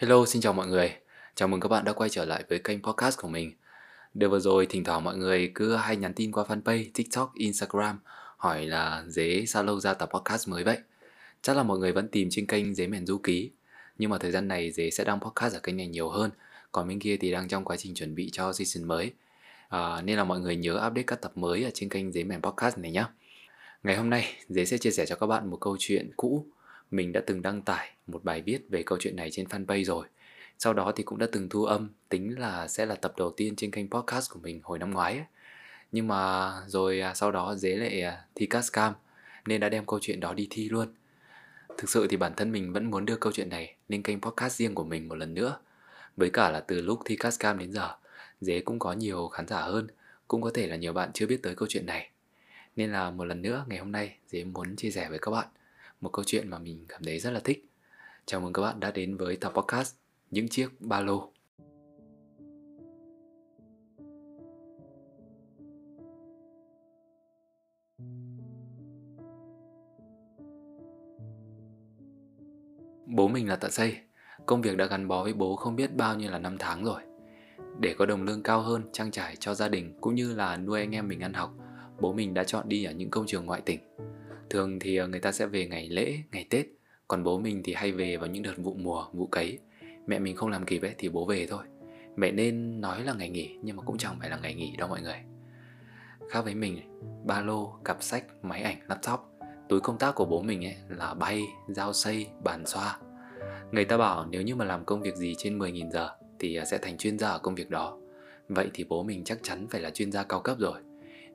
Hello, xin chào mọi người. Chào mừng các bạn đã quay trở lại với kênh podcast của mình. Đợt vừa rồi thỉnh thoảng mọi người cứ hay nhắn tin qua fanpage, TikTok, Instagram hỏi là dế sao lâu ra tập podcast mới vậy. Chắc là mọi người vẫn tìm trên kênh dế mèn du ký. Nhưng mà thời gian này dế sẽ đăng podcast ở kênh này nhiều hơn. Còn bên kia thì đang trong quá trình chuẩn bị cho season mới. À, nên là mọi người nhớ update các tập mới ở trên kênh dế mèn podcast này nhé. Ngày hôm nay dế sẽ chia sẻ cho các bạn một câu chuyện cũ mình đã từng đăng tải một bài viết về câu chuyện này trên fanpage rồi. Sau đó thì cũng đã từng thu âm, tính là sẽ là tập đầu tiên trên kênh podcast của mình hồi năm ngoái ấy. Nhưng mà rồi à, sau đó dế lại à, thi cam nên đã đem câu chuyện đó đi thi luôn. Thực sự thì bản thân mình vẫn muốn đưa câu chuyện này lên kênh podcast riêng của mình một lần nữa. Với cả là từ lúc thi cam đến giờ, dế cũng có nhiều khán giả hơn, cũng có thể là nhiều bạn chưa biết tới câu chuyện này. Nên là một lần nữa ngày hôm nay dế muốn chia sẻ với các bạn một câu chuyện mà mình cảm thấy rất là thích. Chào mừng các bạn đã đến với tập podcast Những chiếc ba lô. Bố mình là tạ xây, công việc đã gắn bó với bố không biết bao nhiêu là năm tháng rồi. Để có đồng lương cao hơn, trang trải cho gia đình cũng như là nuôi anh em mình ăn học, bố mình đã chọn đi ở những công trường ngoại tỉnh Thường thì ờ, người ta sẽ về ngày lễ, ngày Tết. Còn bố mình thì hay về vào những đợt vụ mùa, vụ cấy. Mẹ mình không làm kịp ấy thì bố về thôi. Mẹ nên nói là ngày nghỉ nhưng mà cũng chẳng phải là ngày nghỉ đâu mọi người. Khác với mình, ba lô, cặp sách, máy ảnh, laptop. Túi công tác của bố mình ấy là bay, dao xây, bàn xoa. Người ta bảo nếu như mà làm công việc gì trên 10.000 giờ Thì ờ, sẽ thành chuyên gia ở công việc đó. Vậy thì bố mình chắc chắn phải là chuyên gia cao cấp rồi.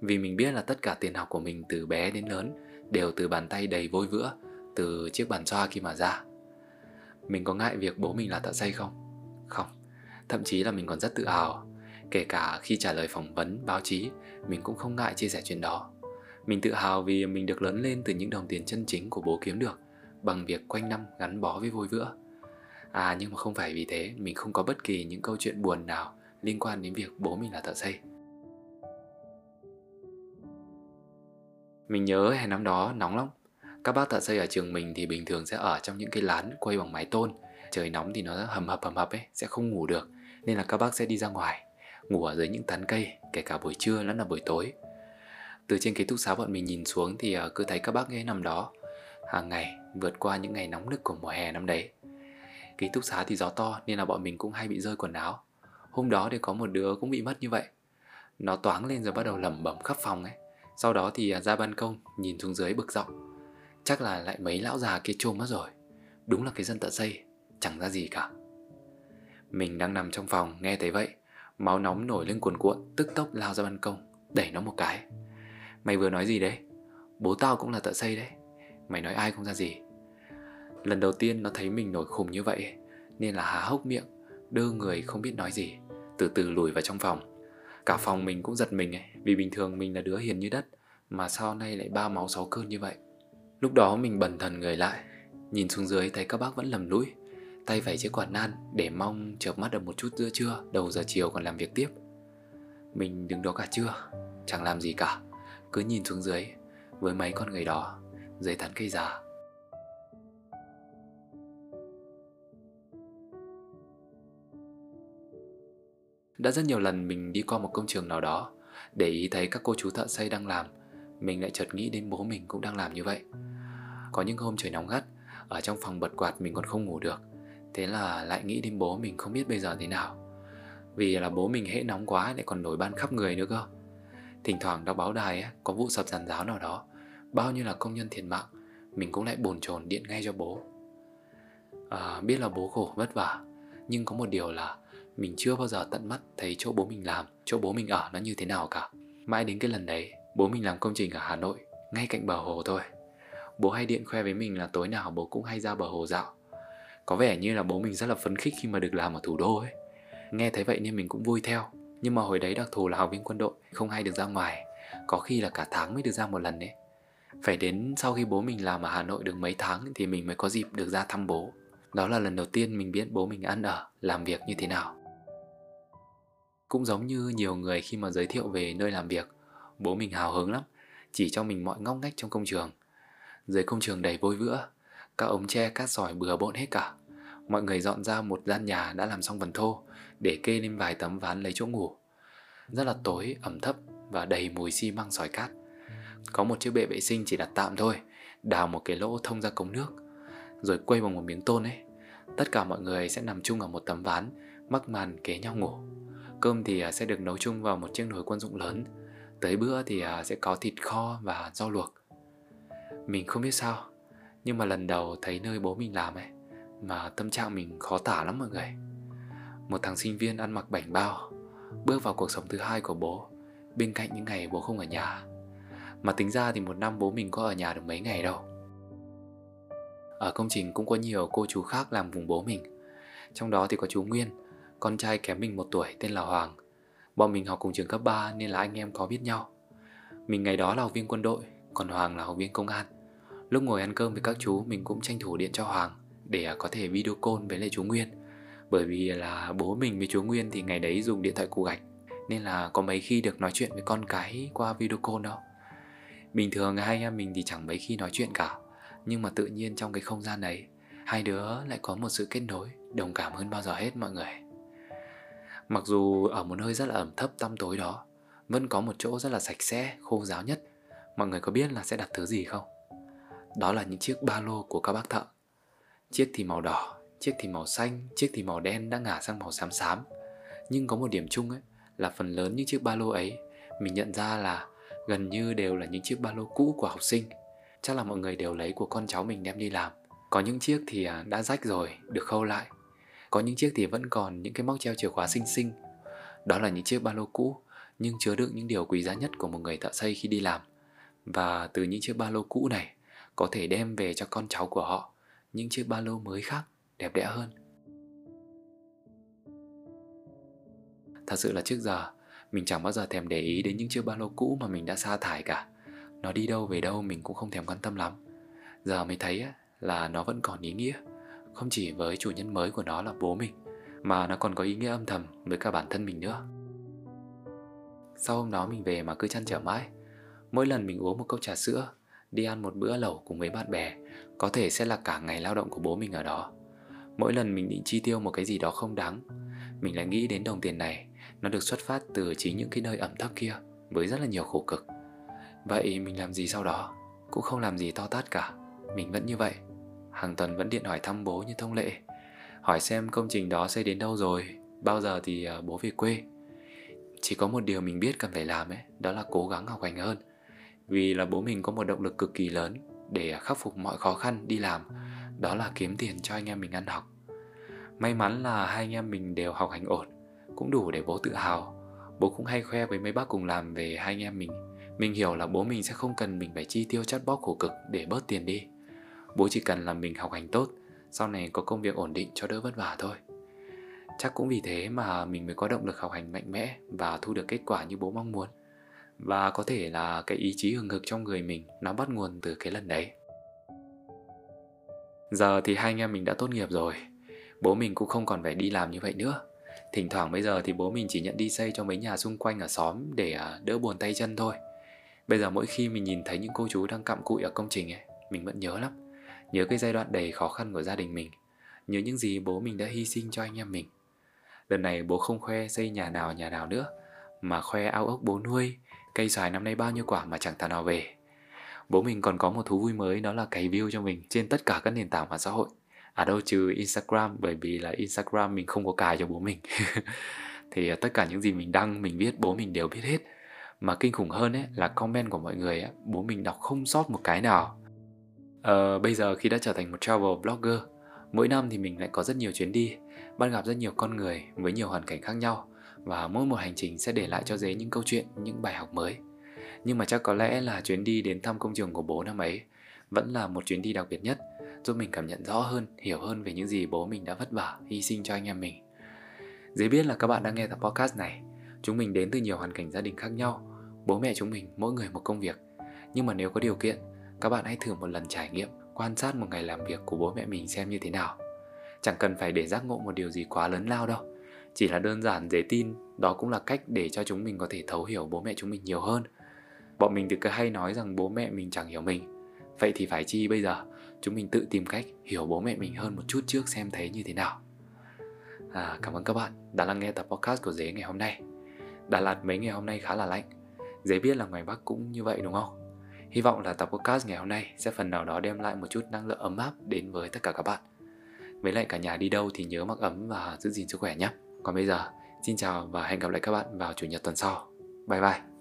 Vì mình biết là tất cả tiền học của mình từ bé đến lớn đều từ bàn tay đầy vôi vữa, từ chiếc bàn xoa khi mà ra. Mình có ngại việc bố mình là thợ xây không? Không. Thậm chí là mình còn rất tự hào. Kể cả khi trả lời phỏng vấn, báo chí, mình cũng không ngại chia sẻ chuyện đó. Mình tự hào vì mình được lớn lên từ những đồng tiền chân chính của bố kiếm được, bằng việc quanh năm gắn bó với vôi vữa. À nhưng mà không phải vì thế, mình không có bất kỳ những câu chuyện buồn nào liên quan đến việc bố mình là thợ xây. Mình nhớ hè năm đó nóng lắm. Các bác thợ xây ở trường mình thì bình thường sẽ ở trong những cái lán quay bằng mái tôn. Trời nóng thì nó hầm hập hầm hập ấy, sẽ không ngủ được. Nên là các bác sẽ đi ra ngoài Ngủ ở dưới những tán cây, kể cả buổi trưa lẫn là buổi tối. Từ trên cái túc xá bọn mình nhìn xuống thì ờ, cứ thấy các bác ấy nằm đó. Hàng ngày vượt qua những ngày nóng nực của mùa hè năm đấy. Ký túc xá thì gió to nên là bọn mình cũng hay bị rơi quần áo. Hôm đó thì có một đứa cũng bị mất như vậy. Nó toáng lên rồi bắt đầu lẩm bẩm khắp phòng ấy sau đó thì à, ra ban công, Nhìn xuống dưới bực giọng Chắc là lại mấy lão già kia trôm mất rồi. Đúng là cái dân tợ xây, Chẳng ra gì cả. Mình đang nằm trong phòng nghe thấy vậy, Máu nóng nổi lên cuồn cuộn, Tức tốc lao ra ban công, Đẩy nó một cái. Mày vừa nói gì đấy? Bố tao cũng là tợ xây đấy. Mày nói ai không ra gì? Lần đầu tiên nó thấy mình nổi khùng như vậy Nên là há hốc miệng Đơ người không biết nói gì, Từ từ lùi vào trong phòng. Cả phòng mình cũng giật mình ấy, Vì bình thường mình là đứa hiền như đất, Mà sau nay lại ba máu sáu cơn như vậy? Lúc đó mình bần thần người lại, Nhìn xuống dưới thấy các bác vẫn lầm lũi, Tay vẩy chiếc quạt nan Để mong chợp mắt được một chút giữa trưa, Đầu giờ chiều còn làm việc tiếp. Mình đứng đó cả trưa, Chẳng làm gì cả, Cứ nhìn xuống dưới, Với mấy con người đó, Dưới tán cây già Đã rất nhiều lần mình đi qua một công trường nào đó Để ý thấy các cô chú thợ xây đang làm Mình lại chợt nghĩ đến bố mình cũng đang làm như vậy. Có những hôm trời nóng gắt Ở trong phòng bật quạt mình còn không ngủ được Thế là lại nghĩ đến bố mình không biết bây giờ thế nào. Vì là bố mình hễ nóng quá lại còn nổi ban khắp người nữa cơ. Thỉnh thoảng đọc báo đài ấy, có vụ sập giàn giáo nào đó Bao nhiêu là công nhân thiệt mạng Mình cũng lại bồn chồn điện ngay cho bố. À, Biết là bố khổ vất vả Nhưng có một điều là mình chưa bao giờ tận mắt thấy chỗ bố mình làm, chỗ bố mình ở nó như thế nào cả. Mãi đến cái lần đấy, bố mình làm công trình ở hà nội, ngay cạnh bờ hồ thôi. Bố hay điện khoe với mình là tối nào bố cũng hay ra bờ hồ dạo. Có vẻ như là bố mình rất là phấn khích khi mà được làm ở thủ đô ấy. Nghe thấy vậy nên mình cũng vui theo. Nhưng mà hồi đấy đặc thù là học viên quân đội, không hay được ra ngoài. Có khi là cả tháng mới được ra một lần đấy phải đến sau khi bố mình làm ở hà nội được mấy tháng thì mình mới có dịp được ra thăm bố. Đó là lần đầu tiên mình biết bố mình ăn ở, làm việc như thế nào cũng giống như nhiều người khi mà giới thiệu về nơi làm việc, bố mình hào hứng lắm, chỉ cho mình mọi ngóc ngách trong công trường. Dưới công trường đầy vôi vữa, các ống tre cát sỏi bừa bộn hết cả. mọi người dọn ra một gian nhà đã làm xong phần thô để kê lên vài tấm ván lấy chỗ ngủ. Rất là tối, ẩm thấp và đầy mùi xi măng sỏi cát. Có một chiếc bệ vệ sinh chỉ đặt tạm thôi, đào một cái lỗ thông ra cống nước, rồi quay bằng một miếng tôn ấy. Tất cả mọi người sẽ nằm chung ở một tấm ván, mắc màn kế nhau ngủ. Cơm thì à, sẽ được nấu chung vào một chiếc nồi quân dụng lớn. Tới bữa thì à, sẽ có thịt kho và rau luộc. Mình không biết sao, nhưng mà lần đầu thấy nơi bố mình làm ấy, mà tâm trạng mình khó tả lắm mọi người. Một thằng sinh viên ăn mặc bảnh bao, bước vào cuộc sống thứ hai của bố, bên cạnh những ngày bố không ở nhà. Mà tính ra thì một năm bố mình có ở nhà được mấy ngày đâu. Ở công trình cũng có nhiều cô chú khác làm vùng bố mình. Trong đó thì có chú Nguyên, con trai kém mình một tuổi tên là Hoàng. Bọn mình học cùng trường cấp 3 nên là anh em có biết nhau. Mình ngày đó là học viên quân đội, còn Hoàng là học viên công an. Lúc ngồi ăn cơm với các chú mình cũng tranh thủ điện cho Hoàng để à, có thể video call với lại chú Nguyên. Bởi vì là bố mình với chú Nguyên thì ngày đấy dùng điện thoại cụ gạch nên là có mấy khi được nói chuyện với con cái qua video call đâu. Bình thường hai anh em mình thì chẳng mấy khi nói chuyện cả Nhưng mà tự nhiên trong cái không gian đấy Hai đứa lại có một sự kết nối Đồng cảm hơn bao giờ hết mọi người Mặc dù ở một nơi rất là ẩm thấp tăm tối đó Vẫn có một chỗ rất là sạch sẽ, khô ráo nhất. Mọi người có biết là sẽ đặt thứ gì không? Đó là những chiếc ba lô của các bác thợ. Chiếc thì màu đỏ, chiếc thì màu xanh, chiếc thì màu đen đã ngả sang màu xám xám. Nhưng có một điểm chung ấy là phần lớn những chiếc ba lô ấy Mình nhận ra là gần như đều là những chiếc ba lô cũ của học sinh. Chắc là mọi người đều lấy của con cháu mình đem đi làm. Có những chiếc thì à, đã rách rồi được khâu lại có những chiếc thì vẫn còn những cái móc treo chìa khóa xinh xinh. Đó là những chiếc ba lô cũ, nhưng chứa đựng những điều quý giá nhất của một người thợ xây khi đi làm. Và từ những chiếc ba lô cũ này, có thể đem về cho con cháu của họ những chiếc ba lô mới khác, đẹp đẽ hơn. Thật sự là trước giờ, mình chẳng bao giờ thèm để ý đến những chiếc ba lô cũ mà mình đã sa thải cả. Nó đi đâu về đâu mình cũng không thèm quan tâm lắm. Giờ mới thấy là nó vẫn còn ý nghĩa. Không chỉ với chủ nhân mới của nó là bố mình, Mà nó còn có ý nghĩa âm thầm với cả bản thân mình nữa. Sau hôm đó mình về mà cứ chăn trở mãi, Mỗi lần mình uống một cốc trà sữa, Đi ăn một bữa lẩu cùng với bạn bè, Có thể sẽ là cả ngày lao động của bố mình ở đó. Mỗi lần mình định chi tiêu một cái gì đó không đáng, Mình lại nghĩ đến đồng tiền này, nó được xuất phát từ chính những cái nơi ẩm thấp kia, với rất là nhiều khổ cực. Vậy mình làm gì sau đó? Cũng không làm gì to tát cả, mình vẫn như vậy hàng tuần vẫn điện hỏi thăm bố như thông lệ, hỏi xem công trình đó xây đến đâu rồi, bao giờ thì ờ, bố về quê. Chỉ có một điều mình biết cần phải làm ấy, đó là cố gắng học hành hơn. Vì là bố mình có một động lực cực kỳ lớn để khắc phục mọi khó khăn đi làm, đó là kiếm tiền cho anh em mình ăn học. May mắn là hai anh em mình đều học hành ổn, cũng đủ để bố tự hào. Bố cũng hay khoe với mấy bác cùng làm về hai anh em mình. Mình hiểu là bố mình sẽ không cần mình phải chi tiêu chắt bóp khổ cực để bớt tiền đi. Bố chỉ cần là mình học hành tốt Sau này có công việc ổn định cho đỡ vất vả thôi. Chắc cũng vì thế mà mình mới có động lực học hành mạnh mẽ Và thu được kết quả như bố mong muốn. Và có thể là cái ý chí hừng hực trong người mình Nó bắt nguồn từ cái lần đấy. Giờ thì hai anh em mình đã tốt nghiệp rồi. Bố mình cũng không còn phải đi làm như vậy nữa. Thỉnh thoảng bây giờ thì bố mình chỉ nhận đi xây cho mấy nhà xung quanh ở xóm để à, đỡ buồn tay chân thôi. Bây giờ mỗi khi mình nhìn thấy những cô chú đang cặm cụi ở công trình ấy, mình vẫn nhớ lắm. Nhớ cái giai đoạn đầy khó khăn của gia đình mình. Nhớ những gì bố mình đã hy sinh cho anh em mình. Lần này bố không khoe xây nhà nào nhà nào nữa, mà khoe ao ốc bố nuôi, cây xoài năm nay bao nhiêu quả mà chẳng thà nào về. Bố mình còn có một thú vui mới đó là cày view cho mình trên tất cả các nền tảng mạng xã hội à đâu trừ Instagram bởi vì là Instagram mình không có cài cho bố mình thì à, tất cả những gì mình đăng mình viết bố mình đều biết hết mà kinh khủng hơn ấy là comment của mọi người ấy, bố mình đọc không sót một cái nào Ờ, bây giờ khi đã trở thành một travel blogger mỗi năm thì mình lại có rất nhiều chuyến đi bắt gặp rất nhiều con người với nhiều hoàn cảnh khác nhau và mỗi một hành trình sẽ để lại cho dế những câu chuyện những bài học mới nhưng mà chắc có lẽ là chuyến đi đến thăm công trường của bố năm ấy vẫn là một chuyến đi đặc biệt nhất giúp mình cảm nhận rõ hơn, hiểu hơn về những gì bố mình đã vất vả, hy sinh cho anh em mình. Dế biết là các bạn đang nghe tập podcast này, chúng mình đến từ nhiều hoàn cảnh gia đình khác nhau, bố mẹ chúng mình mỗi người một công việc. Nhưng mà nếu có điều kiện, các bạn hãy thử một lần trải nghiệm, quan sát một ngày làm việc của bố mẹ mình xem như thế nào. Chẳng cần phải để giác ngộ một điều gì quá lớn lao đâu, chỉ là đơn giản dễ tin, đó cũng là cách để cho chúng mình có thể thấu hiểu bố mẹ chúng mình nhiều hơn. Bọn mình thì cứ hay nói rằng bố mẹ mình chẳng hiểu mình, vậy thì phải chi bây giờ? chúng mình tự tìm cách hiểu bố mẹ mình hơn một chút trước xem thấy như thế nào à, cảm ơn các bạn đã lắng nghe tập podcast của dế ngày hôm nay đà lạt mấy ngày hôm nay khá là lạnh dế biết là ngoài bắc cũng như vậy đúng không hy vọng là tập podcast ngày hôm nay sẽ phần nào đó đem lại một chút năng lượng ấm áp đến với tất cả các bạn. Với lại cả nhà đi đâu thì nhớ mặc ấm và giữ gìn sức khỏe nhé. Còn bây giờ, xin chào và hẹn gặp lại các bạn vào chủ nhật tuần sau. Bye bye.